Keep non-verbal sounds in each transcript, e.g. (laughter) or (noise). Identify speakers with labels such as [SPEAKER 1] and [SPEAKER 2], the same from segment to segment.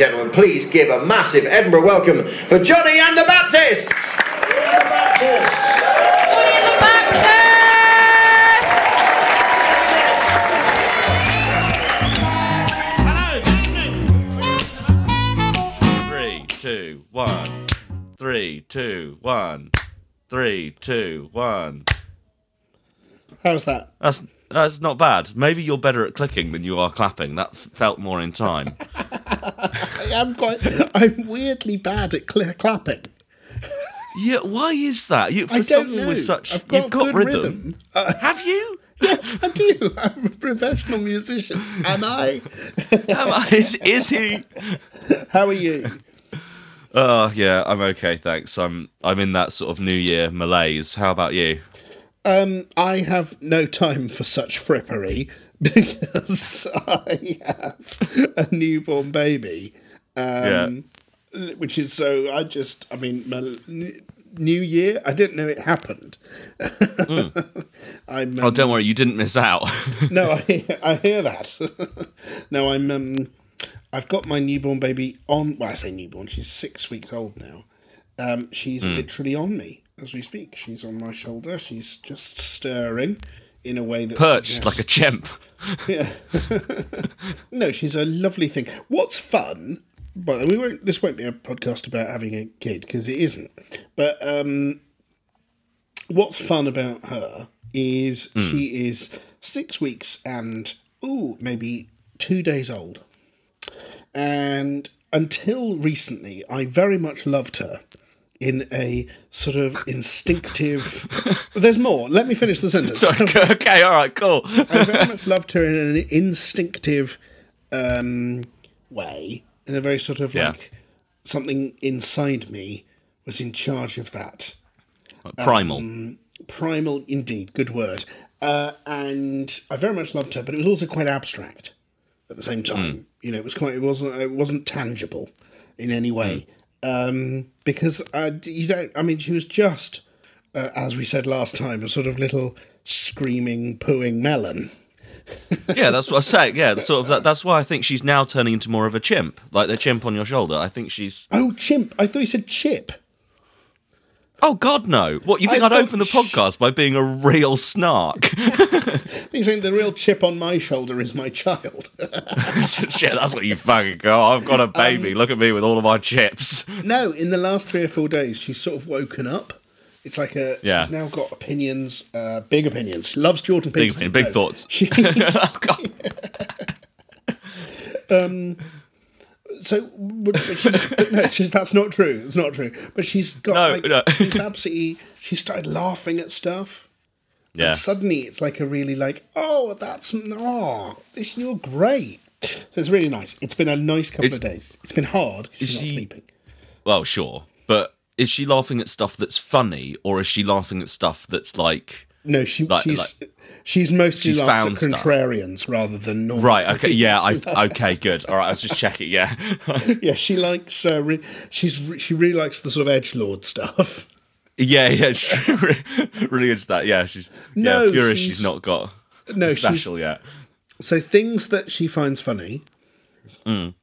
[SPEAKER 1] and gentlemen, please give a massive Edinburgh welcome for Jonny and the Baptists.
[SPEAKER 2] Jonny and Three, two, one. Three, two, one. Three, two, one.
[SPEAKER 3] How's that?
[SPEAKER 2] That's that's not bad. Maybe you're better at clicking than you are clapping. That f- felt more in time. (laughs)
[SPEAKER 3] I am quite. I'm weirdly bad at cl- clapping.
[SPEAKER 2] yeah, why is that? You, for
[SPEAKER 3] I don't
[SPEAKER 2] someone
[SPEAKER 3] know.
[SPEAKER 2] with such,
[SPEAKER 3] I've got
[SPEAKER 2] you've got
[SPEAKER 3] good
[SPEAKER 2] rhythm.
[SPEAKER 3] rhythm. Uh,
[SPEAKER 2] Have you? (laughs)
[SPEAKER 3] yes, I do. I'm a professional musician. Am I?
[SPEAKER 2] Am I- is, is he?
[SPEAKER 3] How are you?
[SPEAKER 2] Oh yeah, I'm okay, thanks. I'm I'm in that sort of New Year malaise. How about you?
[SPEAKER 3] Um, I have no time for such frippery (laughs) because I have a newborn baby. Um, Which is so. I just. I mean, my New Year. I didn't know it happened. (laughs) I'm. Um,
[SPEAKER 2] Oh, don't worry, you didn't miss out. (laughs)
[SPEAKER 3] No, I, I hear that. no, I'm. Um, I've got my newborn baby on. Well, I say newborn. She's six weeks old now. Um, she's
[SPEAKER 2] Hmm.
[SPEAKER 3] literally on me as we speak. She's on my shoulder. She's just stirring in a way that
[SPEAKER 2] Perched like a chimp. (laughs)
[SPEAKER 3] Yeah. no, she's a lovely thing. What's fun? But we won't. This won't be a podcast about having a kid because it isn't. But um, what's fun about her is she is six weeks and ooh maybe two days old, and until recently, I very much loved her in a sort of instinctive. (laughs) There's more. Let me finish the sentence.
[SPEAKER 2] Sorry, (laughs) (laughs) okay, all right, cool.
[SPEAKER 3] I very much loved her in an instinctive um, way, in a very sort of
[SPEAKER 2] Yeah.
[SPEAKER 3] like something inside me was in charge of that.
[SPEAKER 2] Primal.
[SPEAKER 3] Primal, indeed, good word. Uh, and I very much loved her, but it was also quite abstract at the same time. You know, it was quite. It wasn't. It wasn't tangible in any way um, because uh, you don't. I mean, she was just, uh, as we said last time, a sort of little screaming, pooing melon. (laughs)
[SPEAKER 2] yeah, that's what I say. Yeah, sort of. That, that's why I think she's now turning into more of a chimp, like the chimp on your shoulder. I think she's.
[SPEAKER 3] Oh, chimp! I thought you said chip.
[SPEAKER 2] Oh God, no! What you think
[SPEAKER 3] I
[SPEAKER 2] would open the podcast by being a real snark? (laughs)
[SPEAKER 3] You're saying the real chip on my shoulder is my child. (laughs)
[SPEAKER 2] Shit, that's what you fucking go. I've got a
[SPEAKER 3] Um,
[SPEAKER 2] baby. Look at me with all of my chips. (laughs)
[SPEAKER 3] no, in the last three or four days, she's sort of woken up. It's like a.
[SPEAKER 2] Yeah.
[SPEAKER 3] She's now got opinions, uh, big opinions. She loves Jordan Peterson.
[SPEAKER 2] Big,
[SPEAKER 3] Peterson.
[SPEAKER 2] big thoughts.
[SPEAKER 3] She,
[SPEAKER 2] oh, God.
[SPEAKER 3] So, but, she's, but no, she's, that's not true. It's not true. But she's got
[SPEAKER 2] No,
[SPEAKER 3] like
[SPEAKER 2] no.
[SPEAKER 3] she's absolutely. She started laughing at stuff.
[SPEAKER 2] Yeah.
[SPEAKER 3] And suddenly, it's like a really like, oh, that's oh, this you're great. So it's really nice. It's been a nice couple
[SPEAKER 2] It's-
[SPEAKER 3] of days. It's been hard. She's not
[SPEAKER 2] she-
[SPEAKER 3] sleeping.
[SPEAKER 2] Well, sure, but is she laughing at stuff that's funny, or is she laughing at stuff that's like?
[SPEAKER 3] No, she
[SPEAKER 2] Like-
[SPEAKER 3] she's she's mostly
[SPEAKER 2] She's found
[SPEAKER 3] at
[SPEAKER 2] stuff.
[SPEAKER 3] contrarians rather than normal.
[SPEAKER 2] Right. Okay. Yeah. I. (laughs) Okay. Good. All right. I was just checking. Yeah. (laughs)
[SPEAKER 3] Yeah, she likes. Uh, re- she's re- she really likes the sort of edge lord stuff.
[SPEAKER 2] yeah. Yeah. She really, really is that. Yeah. She's.
[SPEAKER 3] No,
[SPEAKER 2] yeah. Furious.
[SPEAKER 3] she's-
[SPEAKER 2] She's, not got
[SPEAKER 3] No,
[SPEAKER 2] special yet.
[SPEAKER 3] so things that she finds funny.
[SPEAKER 2] Mm.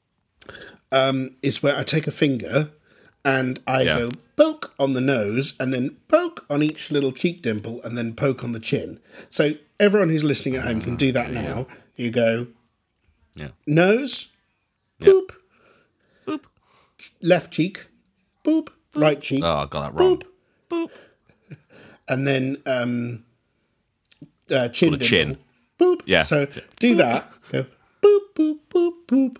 [SPEAKER 3] Um, is where I take a finger and I
[SPEAKER 2] Yeah.
[SPEAKER 3] go poke on the nose and then poke on each little cheek dimple and then poke on the chin. So everyone who's listening at home can do that now. You go
[SPEAKER 2] Yeah.
[SPEAKER 3] nose, boop,
[SPEAKER 2] Boop.
[SPEAKER 3] left cheek, boop, right cheek,
[SPEAKER 2] Oh, I got that wrong.
[SPEAKER 3] boop, boop, (laughs) and then um, uh, chin, dimple,
[SPEAKER 2] chin.
[SPEAKER 3] boop.
[SPEAKER 2] Yeah.
[SPEAKER 3] So do that. Go boop, boop, boop, boop.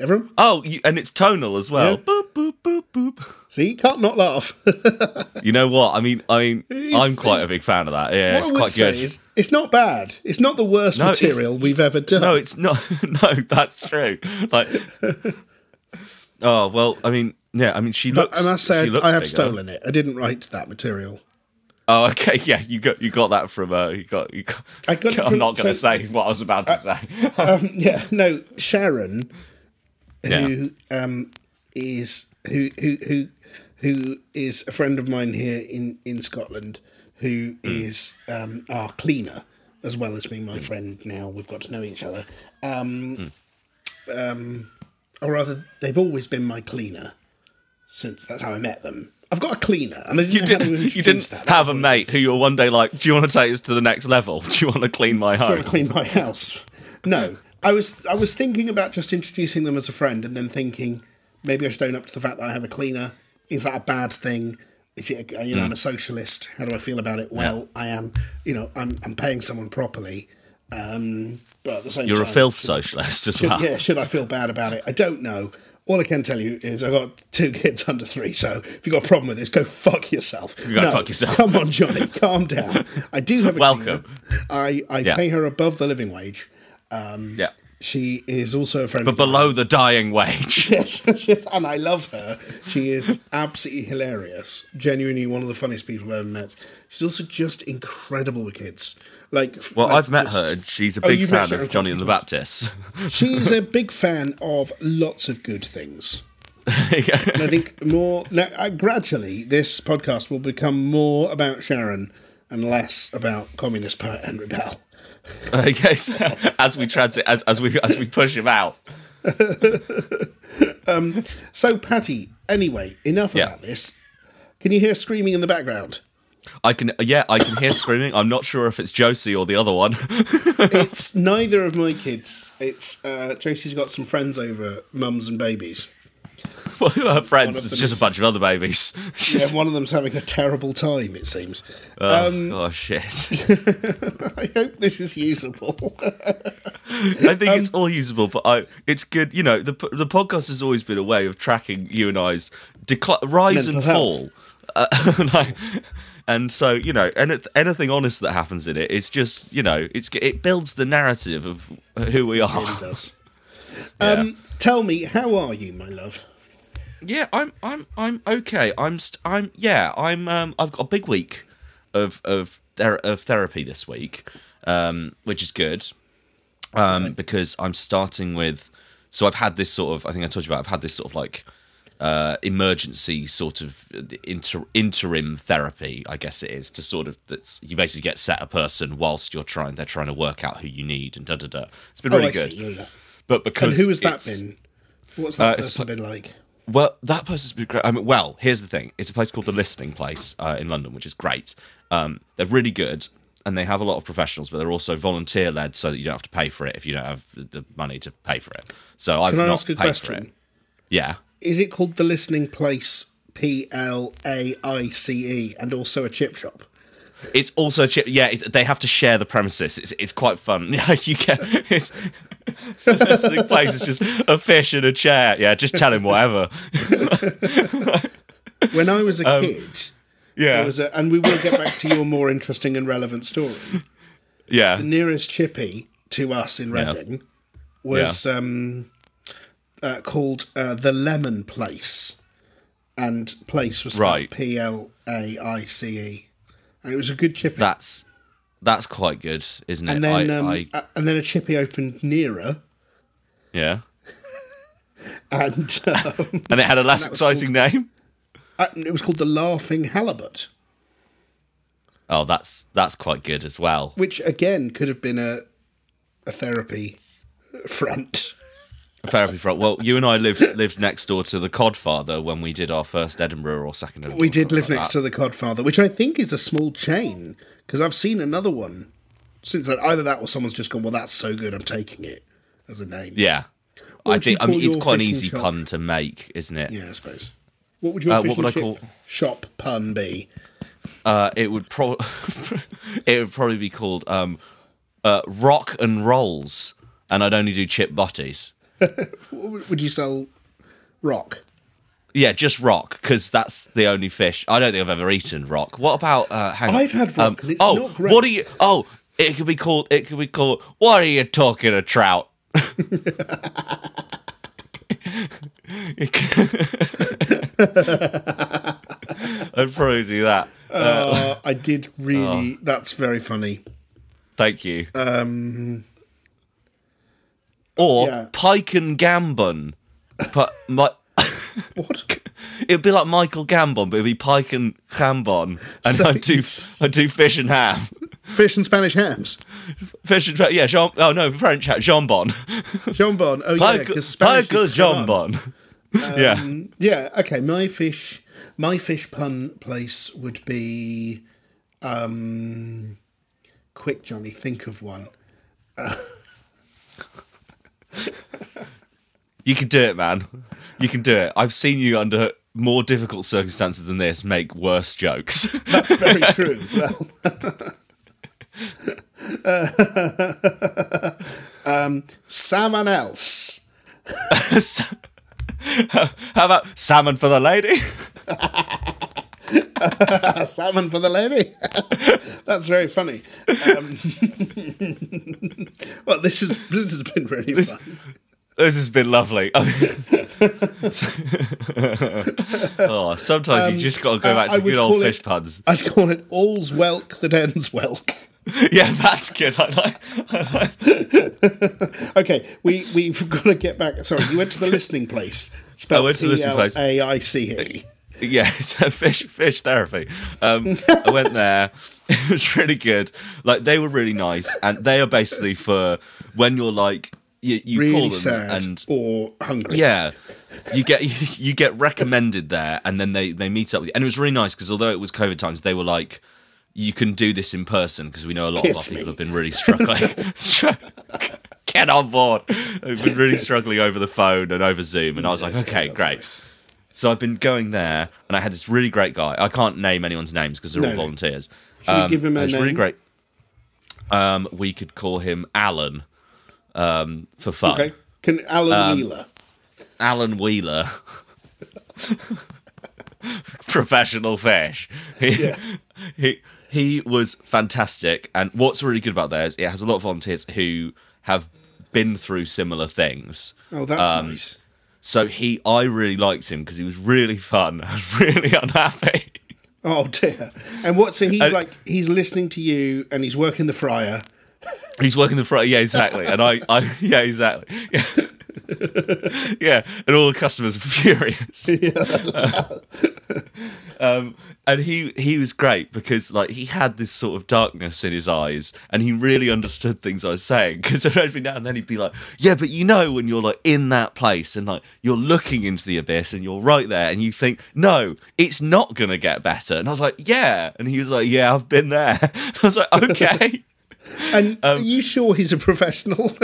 [SPEAKER 3] Everyone,
[SPEAKER 2] Oh, you, and it's tonal as well.
[SPEAKER 3] Yeah.
[SPEAKER 2] Boop boop boop boop.
[SPEAKER 3] see, you can't not laugh. (laughs)
[SPEAKER 2] You know what? I mean, I mean,
[SPEAKER 3] It's-
[SPEAKER 2] I'm quite a big fan of that. Yeah,
[SPEAKER 3] what
[SPEAKER 2] it's
[SPEAKER 3] I would
[SPEAKER 2] quite
[SPEAKER 3] say
[SPEAKER 2] good.
[SPEAKER 3] is, it's not bad. It's not the worst
[SPEAKER 2] No,
[SPEAKER 3] material we've ever done.
[SPEAKER 2] No, it's not. (laughs) No, that's true. Like, (laughs) oh well. I mean, yeah. I mean, she
[SPEAKER 3] but
[SPEAKER 2] looks.
[SPEAKER 3] I must say, I have
[SPEAKER 2] bigger.
[SPEAKER 3] stolen it. I didn't write that material.
[SPEAKER 2] Oh, okay. Yeah, you got you got that from. Uh, you got. You got.
[SPEAKER 3] I got
[SPEAKER 2] I'm
[SPEAKER 3] from-
[SPEAKER 2] not going to
[SPEAKER 3] so-
[SPEAKER 2] say what I was about to say.
[SPEAKER 3] um, yeah, no, Sharon,
[SPEAKER 2] Yeah.
[SPEAKER 3] who um, is who who who who is a friend of mine here in in Scotland, who is um, our cleaner as well as being my friend. Now we've got to know each other. Um, um, or rather, they've always been my cleaner since that's how I met them. I've got a cleaner, and I didn't
[SPEAKER 2] You didn't. You didn't
[SPEAKER 3] that.
[SPEAKER 2] have a mate who you were one day like, "Do you want to take us to the next level? Do you want to clean my home?"
[SPEAKER 3] to clean my house. No, I was I was thinking about just introducing them as a friend, and then thinking maybe I should own up to the fact that I have a cleaner. Is that a bad thing? Is it a, you know I'm
[SPEAKER 2] Hmm.
[SPEAKER 3] a socialist? How do I feel about it? Well, I am. You know I'm I'm paying someone properly, um, but at the same
[SPEAKER 2] You're a
[SPEAKER 3] time,
[SPEAKER 2] filth socialist as well.
[SPEAKER 3] yeah, should I feel bad about it? I don't know. All I can tell you is I've got two kids under three, so if you've got a problem with this, go fuck yourself.
[SPEAKER 2] You go fuck yourself.
[SPEAKER 3] Come on, Jonny, (laughs) calm down. I do have a
[SPEAKER 2] Welcome.
[SPEAKER 3] cleaner. I I
[SPEAKER 2] Yeah.
[SPEAKER 3] pay her above the living wage.
[SPEAKER 2] Yeah,
[SPEAKER 3] She is also a friend.
[SPEAKER 2] but
[SPEAKER 3] of mine.
[SPEAKER 2] below the dying wage. (laughs)
[SPEAKER 3] Yes, yes, and I love her. She is absolutely hilarious. Genuinely one of the funniest people I've ever met. She's also just incredible with kids. Like,
[SPEAKER 2] Well,
[SPEAKER 3] like
[SPEAKER 2] I've met
[SPEAKER 3] just-
[SPEAKER 2] her, and she's a
[SPEAKER 3] Oh,
[SPEAKER 2] big
[SPEAKER 3] you've
[SPEAKER 2] fan of Jonny and the Baptist. (laughs)
[SPEAKER 3] She's a big fan of lots of good things. And I think more now, uh, gradually, this podcast will become more about Sharon and less about communist poet Henry Bell. (laughs)
[SPEAKER 2] okay, so as we transit, as, as we as we push him out. (laughs)
[SPEAKER 3] Um, so, Paddy, anyway, enough
[SPEAKER 2] Yeah.
[SPEAKER 3] about this. Can you hear screaming in the background?
[SPEAKER 2] I can, yeah, I can hear screaming. I'm not sure if it's Josie or the other one. (laughs)
[SPEAKER 3] It's neither of my kids. It's uh, Josie's got some friends over, mums and babies. (laughs)
[SPEAKER 2] Well, her friends,
[SPEAKER 3] of
[SPEAKER 2] it's just a bunch of other babies. (laughs)
[SPEAKER 3] Yeah, one of them's having a terrible time. It seems.
[SPEAKER 2] oh, (laughs) oh, shit!
[SPEAKER 3] I hope this is usable.
[SPEAKER 2] I think it's
[SPEAKER 3] Um,
[SPEAKER 2] all usable, but I, it's good. You know, the the podcast has always been a way of tracking you and I's rise and fall. Uh, like, and so you know, any, anything honest that happens in it, it's just you know, it's it builds the narrative of who we
[SPEAKER 3] It
[SPEAKER 2] are.
[SPEAKER 3] does. Um, tell me, how are you, my love?
[SPEAKER 2] Yeah, I'm I'm I'm okay. I'm st- I'm yeah. I'm um I've got a big week of of ther- of therapy this week, um, which is good. Um, because I'm starting with. So I've had this sort of. I think I told you about. I've had this sort of like uh, emergency sort of inter- interim therapy. I guess it is to sort of that's you basically get set a person whilst you're trying. They're trying to work out who you need and da da da. It's been really
[SPEAKER 3] oh, I
[SPEAKER 2] good.
[SPEAKER 3] see. Yeah, yeah.
[SPEAKER 2] But
[SPEAKER 3] And
[SPEAKER 2] because
[SPEAKER 3] who has that been? What's that
[SPEAKER 2] Uh, it's
[SPEAKER 3] person been like?
[SPEAKER 2] Well, that person's been great. I mean, well, here's the thing: it's a place called the Listening Place uh, in London, which is great. Um, they're really good, and they have a lot of professionals, but they're also volunteer led, so that you don't have to pay for it if you don't have the- money to pay for it. So I've
[SPEAKER 3] Can I
[SPEAKER 2] not
[SPEAKER 3] ask a question?
[SPEAKER 2] Yeah,
[SPEAKER 3] Is it called the Listening Place? P L A I C E, and also a chip shop.
[SPEAKER 2] It's also chip. Yeah, it's, they have to share the premises. It's it's quite fun. (laughs) Yeah, you get it's. the place is just a fish and a chair. Yeah, just tell him whatever. (laughs)
[SPEAKER 3] When I was a
[SPEAKER 2] Um,
[SPEAKER 3] kid,
[SPEAKER 2] Yeah,
[SPEAKER 3] was a, and we will get back to your more interesting and relevant story.
[SPEAKER 2] yeah.
[SPEAKER 3] The nearest chippy to us in Reading was um, uh, called uh, the Lemon Place, and place was
[SPEAKER 2] Right.
[SPEAKER 3] P L A I C E, and it was a good chippy.
[SPEAKER 2] That's that's quite good, isn't it?
[SPEAKER 3] and then
[SPEAKER 2] I,
[SPEAKER 3] um,
[SPEAKER 2] I,
[SPEAKER 3] uh, and then a chippy opened nearer,
[SPEAKER 2] yeah. (laughs)
[SPEAKER 3] and um,
[SPEAKER 2] And it had a less exciting name.
[SPEAKER 3] uh, it was called the Laughing Halibut,
[SPEAKER 2] Oh, that's that's quite good as well.
[SPEAKER 3] which again could have been a a therapy front.
[SPEAKER 2] Therapy front. Well, you and I lived lived next door to the Codfather when we did our first Edinburgh or second. Edinburgh
[SPEAKER 3] We did live
[SPEAKER 2] like
[SPEAKER 3] next
[SPEAKER 2] that.
[SPEAKER 3] to the Codfather, which I think is a small chain because I've seen another one since then. Either that or someone's just gone, well, that's so good, I'm taking it as a name.
[SPEAKER 2] Yeah,
[SPEAKER 3] What
[SPEAKER 2] I think. I mean, it's quite an easy
[SPEAKER 3] chop?
[SPEAKER 2] pun to make, isn't it?
[SPEAKER 3] Yeah, I suppose. What would your
[SPEAKER 2] Uh, what would I call-
[SPEAKER 3] shop pun be?
[SPEAKER 2] Uh, it would pro- (laughs) it would probably be called um, uh, Rock and Rolls, and I'd only do chip butties.
[SPEAKER 3] Would- you sell rock?
[SPEAKER 2] Yeah, just rock because that's the only fish. I don't think I've ever eaten rock. What about? Uh, hang on.
[SPEAKER 3] I've had rock and it's
[SPEAKER 2] oh,
[SPEAKER 3] not great.
[SPEAKER 2] what are you? Oh, it could be called. It could be called. What are you talking a trout? (laughs) I'd probably do that.
[SPEAKER 3] Uh, I did (laughs)
[SPEAKER 2] Oh.
[SPEAKER 3] really. That's very funny.
[SPEAKER 2] Thank you. Um, or
[SPEAKER 3] yeah.
[SPEAKER 2] pike and gambon, but my. (laughs)
[SPEAKER 3] What? (laughs)
[SPEAKER 2] It'd be like Michael Gambon, but it'd be Pike and Gambon, and I do I do fish and ham.
[SPEAKER 3] Fish and Spanish hams.
[SPEAKER 2] Fish and yeah, Jean. Oh no, French hat, jambon. (laughs)
[SPEAKER 3] Jambon. Oh yeah, because Spanish
[SPEAKER 2] Pickle
[SPEAKER 3] is come on.
[SPEAKER 2] yeah,
[SPEAKER 3] Yeah, okay. My fish, my fish pun place would be, um, quick, Jonny. Think of one. (laughs)
[SPEAKER 2] you can do it, man. You can do it. I've seen you under more difficult circumstances than this make worse jokes. (laughs)
[SPEAKER 3] That's very (laughs) true. Well, um, salmon else.
[SPEAKER 2] How about salmon for the lady? (laughs)
[SPEAKER 3] salmon for the lady. (laughs) That's very funny. Um, (laughs) well, this is this has been really fun.
[SPEAKER 2] This has been lovely. I mean- oh, sometimes you just got to go
[SPEAKER 3] uh,
[SPEAKER 2] back to good old
[SPEAKER 3] it-
[SPEAKER 2] fish puns.
[SPEAKER 3] I'd call it all's welk that ends welk.
[SPEAKER 2] Yeah, that's good. I like.
[SPEAKER 3] Okay, we we've got to get back. Sorry, you went to the listening place. Spelled
[SPEAKER 2] I went to the listening place.
[SPEAKER 3] A I C E.
[SPEAKER 2] Yeah, (laughs) so fish fish therapy. Um, I went there. (laughs) It was really good. Like they were really nice, and they are basically for when you're like you, you call
[SPEAKER 3] Really
[SPEAKER 2] them
[SPEAKER 3] sad
[SPEAKER 2] and
[SPEAKER 3] or hungry.
[SPEAKER 2] Yeah, you get (laughs) you get recommended there, and then they they meet up with you. And it was really nice because although it was COVID times, they were like, "You can do this in person," because we know a lot
[SPEAKER 3] Kiss
[SPEAKER 2] of our people
[SPEAKER 3] me.
[SPEAKER 2] have been really struggling. str- Get on board. They've been really struggling over the phone and over Zoom, and I was like, "Okay,
[SPEAKER 3] That's
[SPEAKER 2] great."
[SPEAKER 3] nice.
[SPEAKER 2] So I've been going there, and I had this really great guy. I can't name anyone's names because they're
[SPEAKER 3] No,
[SPEAKER 2] all volunteers.
[SPEAKER 3] Should we give him a
[SPEAKER 2] name? it's really great. Um, we could call him Alan um, for fun.
[SPEAKER 3] Okay. Can Alan
[SPEAKER 2] Um,
[SPEAKER 3] Wheeler?
[SPEAKER 2] Alan Wheeler, (laughs) professional fish. He, (laughs) he he was fantastic, and what's really good about there is it has a lot of volunteers who have been through similar things.
[SPEAKER 3] Oh, that's
[SPEAKER 2] um,
[SPEAKER 3] nice.
[SPEAKER 2] So he, I really liked him because he was really fun. I was (laughs) really unhappy.
[SPEAKER 3] Oh dear. And what? So he's
[SPEAKER 2] I-
[SPEAKER 3] like he's listening to you, and he's working the fryer.
[SPEAKER 2] He's working the front. Yeah, exactly. And I, I (laughs) yeah, exactly. Yeah. (laughs) yeah, and all the customers were furious. Um, and he he was great because like he had this sort of darkness in his eyes, and he really understood things I was saying. (laughs) Because every now and then he'd be like, "Yeah, but you know when you're like in that place and like you're looking into the abyss and you're right there, and you think, no, it's not gonna get better." And I was like, "Yeah," and he was like, "Yeah, I've been there." (laughs) I was like, "Okay." (laughs)
[SPEAKER 3] And
[SPEAKER 2] Um,
[SPEAKER 3] are you sure he's a professional?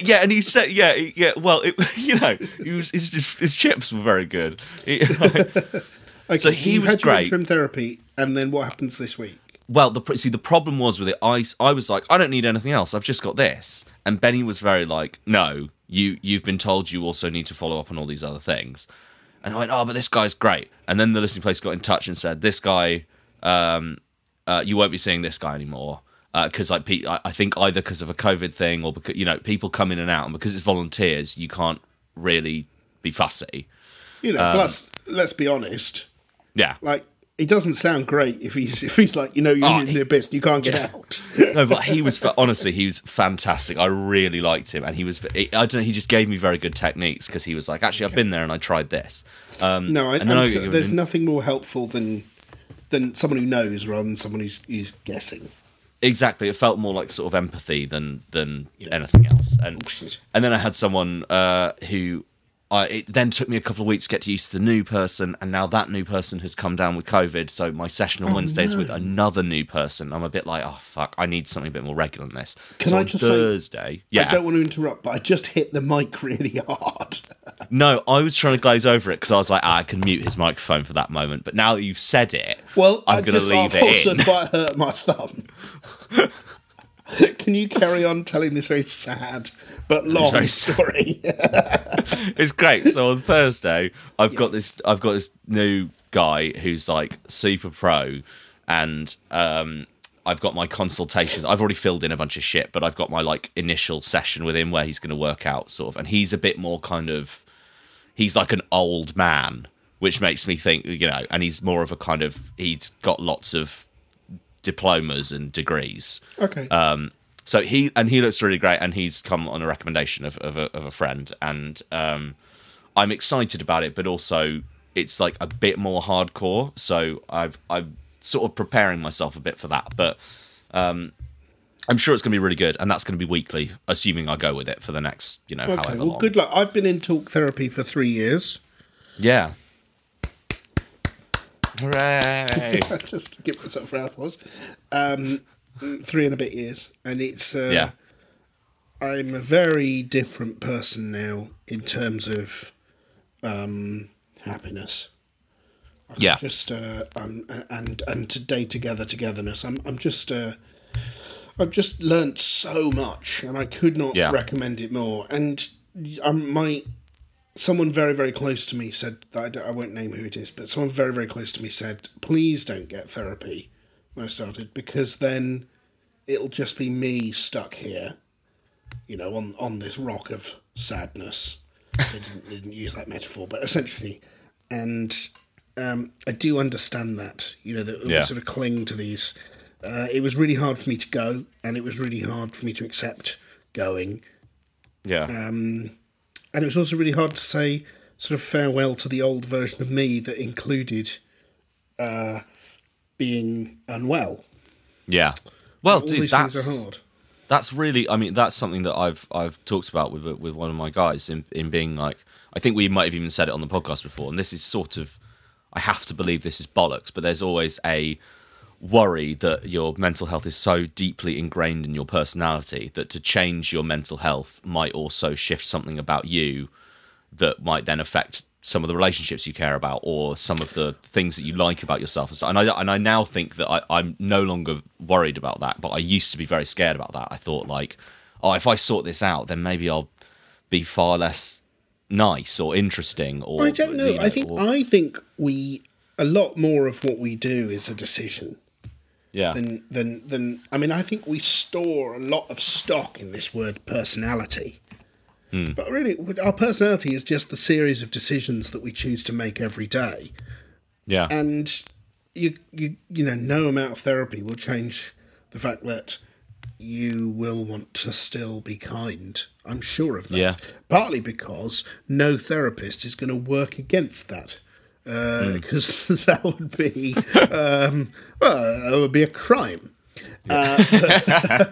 [SPEAKER 2] yeah, and he said, yeah, yeah. Well, it, you know, he was, his, his, his chips were very good. He-
[SPEAKER 3] Okay,
[SPEAKER 2] So he
[SPEAKER 3] you've
[SPEAKER 2] was
[SPEAKER 3] had your
[SPEAKER 2] great.
[SPEAKER 3] interim therapy, and then what happens this week?
[SPEAKER 2] well, the see, the problem was with it. I I was like, I don't need anything else. I've just got this. And Benny was very like, no, you you've been told you also need to follow up on all these other things. And I went, oh, but this guy's great. And then the listening place got in touch and said, this guy, um, uh, you won't be seeing this guy anymore. Because like pe- I I think either because of a COVID thing or because you know people come in and out, and because it's volunteers, you can't really be fussy.
[SPEAKER 3] You know,
[SPEAKER 2] Um,
[SPEAKER 3] plus, let's be honest.
[SPEAKER 2] Yeah,
[SPEAKER 3] Like, it doesn't sound great if he's if he's like, you know, you're
[SPEAKER 2] Oh,
[SPEAKER 3] in
[SPEAKER 2] he-
[SPEAKER 3] the abyss, and you can't get out.
[SPEAKER 2] no, but he was honestly, he was fantastic. I really liked him, and he was. I don't know. He just gave me very good techniques because he was like, actually, I've been there and I tried this. Um,
[SPEAKER 3] No, I,
[SPEAKER 2] and I-
[SPEAKER 3] sure there's nothing more helpful than than someone who knows rather than someone who's, who's guessing.
[SPEAKER 2] exactly. It felt more like sort of empathy than than anything else. And
[SPEAKER 3] shit.
[SPEAKER 2] and then I had someone uh, who. I, it then took me a couple of weeks to get used to the new person, and now that new person has come down with COVID. So my session on Wednesdays with another new person. I'm a bit like, oh fuck, I need something a bit more regular than this.
[SPEAKER 3] Can
[SPEAKER 2] so
[SPEAKER 3] I just say-
[SPEAKER 2] Thursday? yeah,
[SPEAKER 3] I don't want to interrupt, but I just hit the mic really (laughs) hard.
[SPEAKER 2] No, I was trying to glaze over it because I was like, ah, I can mute his microphone for that moment. But now that you've said it,
[SPEAKER 3] Well,
[SPEAKER 2] I'm going to
[SPEAKER 3] just
[SPEAKER 2] leave
[SPEAKER 3] I've
[SPEAKER 2] it
[SPEAKER 3] also
[SPEAKER 2] in.
[SPEAKER 3] quite hurt my thumb. (laughs) (laughs) Can you carry on telling this very sad but long
[SPEAKER 2] very sad.
[SPEAKER 3] story? (laughs)
[SPEAKER 2] It's great. So on Thursday, I've got this. I've got this new guy who's like super pro, and um, I've got my consultation. I've already filled in a bunch of shit, but I've got my like initial session with him where he's going to work out sort of, and he's a bit more kind of. He's like an old man, which makes me think, you know, and he's more of a kind of. He's got lots of diplomas and degrees.
[SPEAKER 3] okay.
[SPEAKER 2] Um, so he and he looks really great, and he's come on a recommendation of of a, of a friend, and um, I'm excited about it, but also it's like a bit more hardcore. So I've I'm sort of preparing myself a bit for that, but Um, I'm sure it's going to be really good, and that's going to be weekly, assuming I go with it for the next, you know,
[SPEAKER 3] Okay,
[SPEAKER 2] however
[SPEAKER 3] well,
[SPEAKER 2] long.
[SPEAKER 3] good luck. I've been in talk therapy for three years.
[SPEAKER 2] Yeah. Hooray! (laughs)
[SPEAKER 3] just to give myself a round of applause. Um, three and a bit years, and it's uh,
[SPEAKER 2] yeah.
[SPEAKER 3] I'm a very different person now in terms of um, happiness.
[SPEAKER 2] Yeah.
[SPEAKER 3] Just uh, um, and and today together togetherness. I'm I'm just uh, I've just learnt so much, and I could not
[SPEAKER 2] Yeah.
[SPEAKER 3] recommend it more. And um, my someone very very close to me said that I, don't- I won't name who it is, but someone very very close to me said, please don't get therapy when I started because then it'll just be me stuck here, you know, on on this rock of sadness. they, didn't, they didn't use that metaphor, but essentially, and um, I do understand that. You know, that
[SPEAKER 2] Yeah.
[SPEAKER 3] sort of cling to these. Uh, it was really hard for me to go, and it was really hard for me to accept going,
[SPEAKER 2] Yeah.
[SPEAKER 3] And it was also really hard to say sort of farewell to the old version of me that included uh, being unwell.
[SPEAKER 2] yeah. Well, dude,
[SPEAKER 3] these
[SPEAKER 2] that's
[SPEAKER 3] things are hard.
[SPEAKER 2] that's really i mean that's something that i've i've talked about with with one of my guys in in being like i think we might have even said it on the podcast before and this is sort of i have to believe this is bollocks but there's always a worry that your mental health is so deeply ingrained in your personality that to change your mental health might also shift something about you that might then affect some of the relationships you care about or some of the things that you like about yourself. And I, and I now think that I, I'm no longer worried about that, but I used to be very scared about that. I thought like, oh, if I sort this out, then maybe I'll be far less nice or interesting or
[SPEAKER 3] I don't know.
[SPEAKER 2] you
[SPEAKER 3] I think
[SPEAKER 2] or-
[SPEAKER 3] I think we a lot more of what we do is a decision
[SPEAKER 2] yeah,
[SPEAKER 3] than than than. I mean, I think we store a lot of stock in this word personality.
[SPEAKER 2] Hmm.
[SPEAKER 3] But really, our personality is just the series of decisions that we choose to make every day.
[SPEAKER 2] yeah,
[SPEAKER 3] and you you you know no amount of therapy will change the fact that you will want to still be kind i'm sure of that
[SPEAKER 2] Yeah.
[SPEAKER 3] partly because no therapist is going to work against that because (laughs) that would be um, well, that would be a crime uh,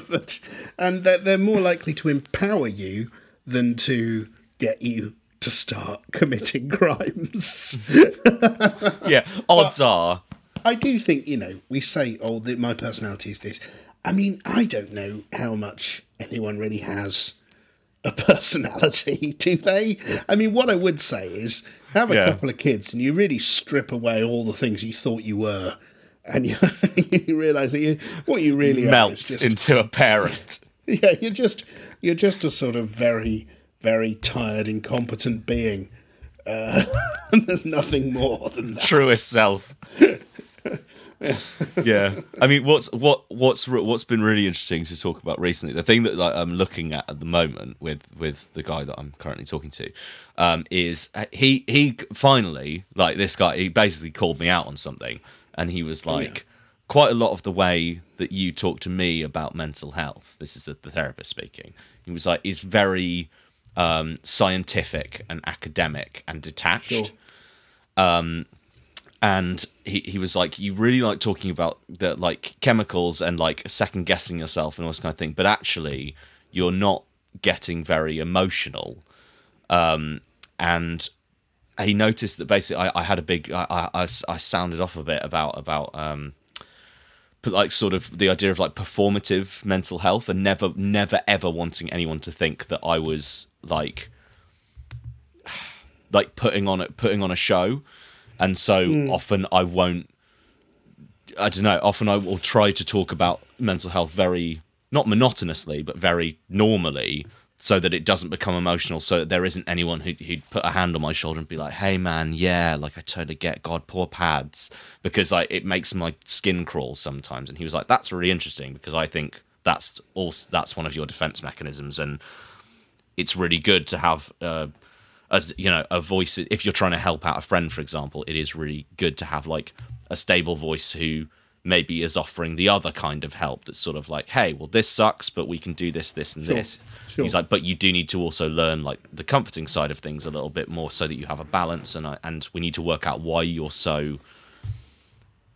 [SPEAKER 3] (laughs) but, and they're, they're more likely to empower you than to get you to start (laughs) committing crimes
[SPEAKER 2] yeah. Odds are,
[SPEAKER 3] I do think, you know, we say, oh, the, my personality is this. I mean, I don't know how much anyone really has a personality, (laughs) do they? I mean, what I would say is have a
[SPEAKER 2] Yeah.
[SPEAKER 3] couple of kids and you really strip away all the things you thought you were. And (laughs) you, you realise that you, what you really are
[SPEAKER 2] melt
[SPEAKER 3] is just,
[SPEAKER 2] into a parent. (laughs)
[SPEAKER 3] yeah, you're just you're just a sort of very very tired, incompetent being. Uh, there's nothing more than that.
[SPEAKER 2] truest self. (laughs) yeah, I mean, what's what what's what's been really interesting to talk about recently? The thing that like, I'm looking at at the moment with with the guy that I'm currently talking to um, is uh, he he finally like this guy he basically called me out on something, and he was like. Quite a lot of the way that you talk to me about mental health, this is the, the therapist speaking. He was like, is very um, scientific and academic and detached
[SPEAKER 3] Sure.
[SPEAKER 2] And he, he was like you really like talking about the like chemicals and like second guessing yourself and all this kind of thing but actually you're not getting very emotional. Um and he noticed that basically i, I had a big I I sounded off a bit about about um like sort of the idea of like performative mental health and never never ever wanting anyone to think that i was like (sighs) like putting on it putting on a show and so often i won't i don't know often i will try to talk about mental health very not monotonously but very normally so that it doesn't become emotional so that there isn't anyone who, who'd put a hand on my shoulder and be like hey man yeah like i totally get god poor pads. Because like it makes my skin crawl sometimes. And he was like that's really interesting because i think that's also that's one of your defense mechanisms. And it's really good to have uh, as you know a voice if you're trying to help out a friend for example it is really good to have like a stable voice who maybe is offering the other kind of help that's sort of like hey well this sucks but we can do this this and this
[SPEAKER 3] sure.
[SPEAKER 2] he's like but you do need to also learn like the comforting side of things a little bit more so that you have a balance and I, and we need to work out why you're so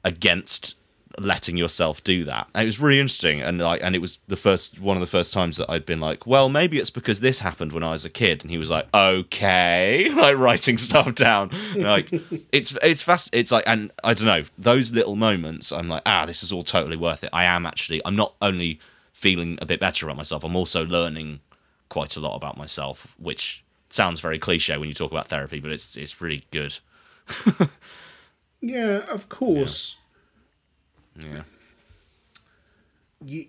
[SPEAKER 2] against letting yourself do that. And it was really interesting, and like, and it was the first one of the first times that I'd been like, well, maybe it's because this happened when I was a kid, and he was like, okay, (laughs) like writing (laughs) stuff down. And, like, (laughs) it's it's fast. It's like, and I don't know those little moments. I'm like, ah, this is all totally worth it. I am actually. I'm not only feeling a bit better about myself. I'm also learning quite a lot about myself, which sounds very cliche when you talk about therapy, but it's it's really good.
[SPEAKER 3] Yeah, of course.
[SPEAKER 2] Yeah.
[SPEAKER 3] You,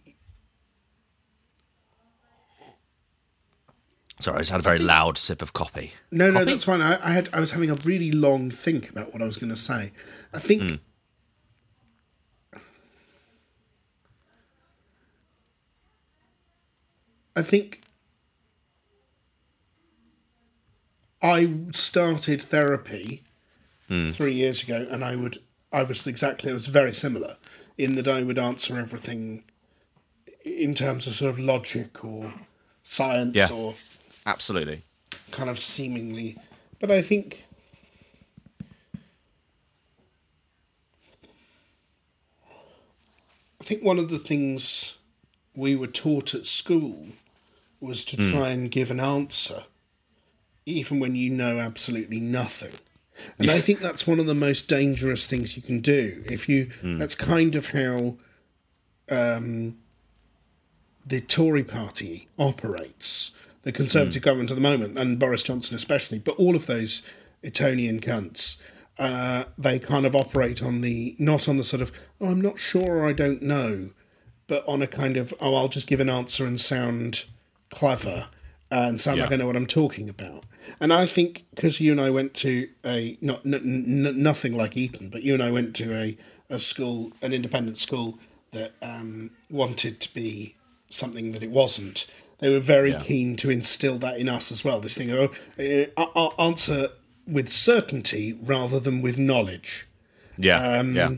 [SPEAKER 2] Sorry, I just had a very loud sip of coffee.
[SPEAKER 3] no, no,
[SPEAKER 2] Coffee?
[SPEAKER 3] that's fine. I, I had I was having a really long think about what I was going to say. I think. Hmm. I think I started therapy hmm. three years ago, and I would I was exactly it was very similar in that I would answer everything in terms of sort of logic or science
[SPEAKER 2] Yeah.
[SPEAKER 3] or
[SPEAKER 2] Absolutely.
[SPEAKER 3] kind of seemingly. But I think. I think one of the things we were taught at school was to hmm. try and give an answer, even when you know absolutely nothing. And I think that's one of the most dangerous things you can do. If you, that's kind of how um, the Tory party operates, the Conservative government at the moment, and Boris Johnson especially, but all of those Etonian cunts, uh, they kind of operate on the, not on the sort of, oh, I'm not sure or I don't know, but on a kind of, oh, I'll just give an answer and sound clever and sound like
[SPEAKER 2] Yeah.
[SPEAKER 3] I know what I'm talking about. And I think because you and I went to a not n- n- nothing like Eton, but you and I went to a, a school, an independent school that um, wanted to be something that it wasn't. They were very
[SPEAKER 2] Yeah.
[SPEAKER 3] keen to instill that in us as well. This thing of uh, uh, answer with certainty rather than with knowledge
[SPEAKER 2] Yeah. yeah.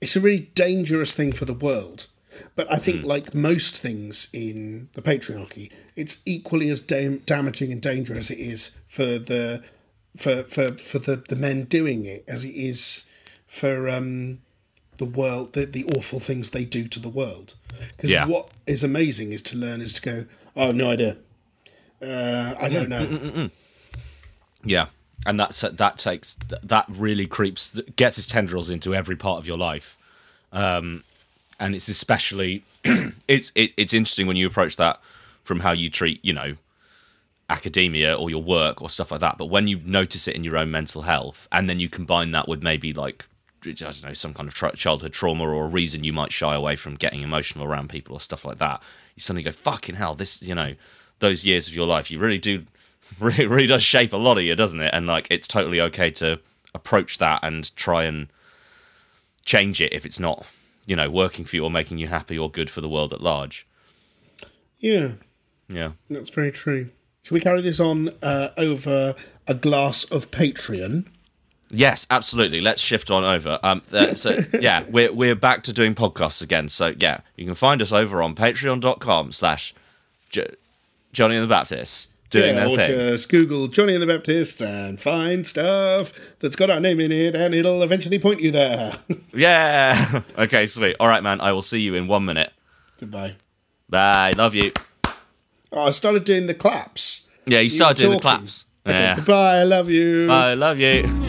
[SPEAKER 3] it's a really dangerous thing for the world. But I think, like most things in the patriarchy, it's equally as dam- damaging and dangerous it is for the for for for the, the men doing it as it is for um, the world, the, the awful things they do to the world. Because
[SPEAKER 2] Yeah.
[SPEAKER 3] what is amazing is to learn is to go, oh, I have no idea. Uh, I don't know.
[SPEAKER 2] Yeah, and that's that takes that really creeps gets its tendrils into every part of your life, um, and it's especially (clears throat) it's it, it's interesting when you approach that from how you treat you know academia or your work or stuff like that. But when you notice it in your own mental health, and then you combine that with maybe like I don't know some kind of tra- childhood trauma or a reason you might shy away from getting emotional around people or stuff like that, you suddenly go fucking hell. This you know those years of your life, you really do (laughs) really, really does shape a lot of you, doesn't it? And like, it's totally okay to approach that and try and change it if it's not, you know, working for you or making you happy or good for the world at large.
[SPEAKER 3] Yeah,
[SPEAKER 2] Yeah.
[SPEAKER 3] that's very true. Should we carry this on uh, over a glass of Patreon?
[SPEAKER 2] Yes, absolutely. Let's shift on over. Um, uh, so (laughs) yeah, we're we're back to doing podcasts again. So yeah, you can find us over on patreon.com slash Jonny and the Baptist doing
[SPEAKER 3] yeah, or
[SPEAKER 2] thing.
[SPEAKER 3] just Google Jonny and the Baptist and find stuff that's got our name in it, and it'll eventually point you there. (laughs)
[SPEAKER 2] Yeah. (laughs) okay, sweet. All right, man. I will see you in one minute.
[SPEAKER 3] Goodbye.
[SPEAKER 2] Bye. Love you.
[SPEAKER 3] Oh, I started doing the claps.
[SPEAKER 2] Yeah, you
[SPEAKER 3] You
[SPEAKER 2] started doing the claps.
[SPEAKER 3] Okay,
[SPEAKER 2] Yeah.
[SPEAKER 3] Goodbye. I love you.
[SPEAKER 2] I love you.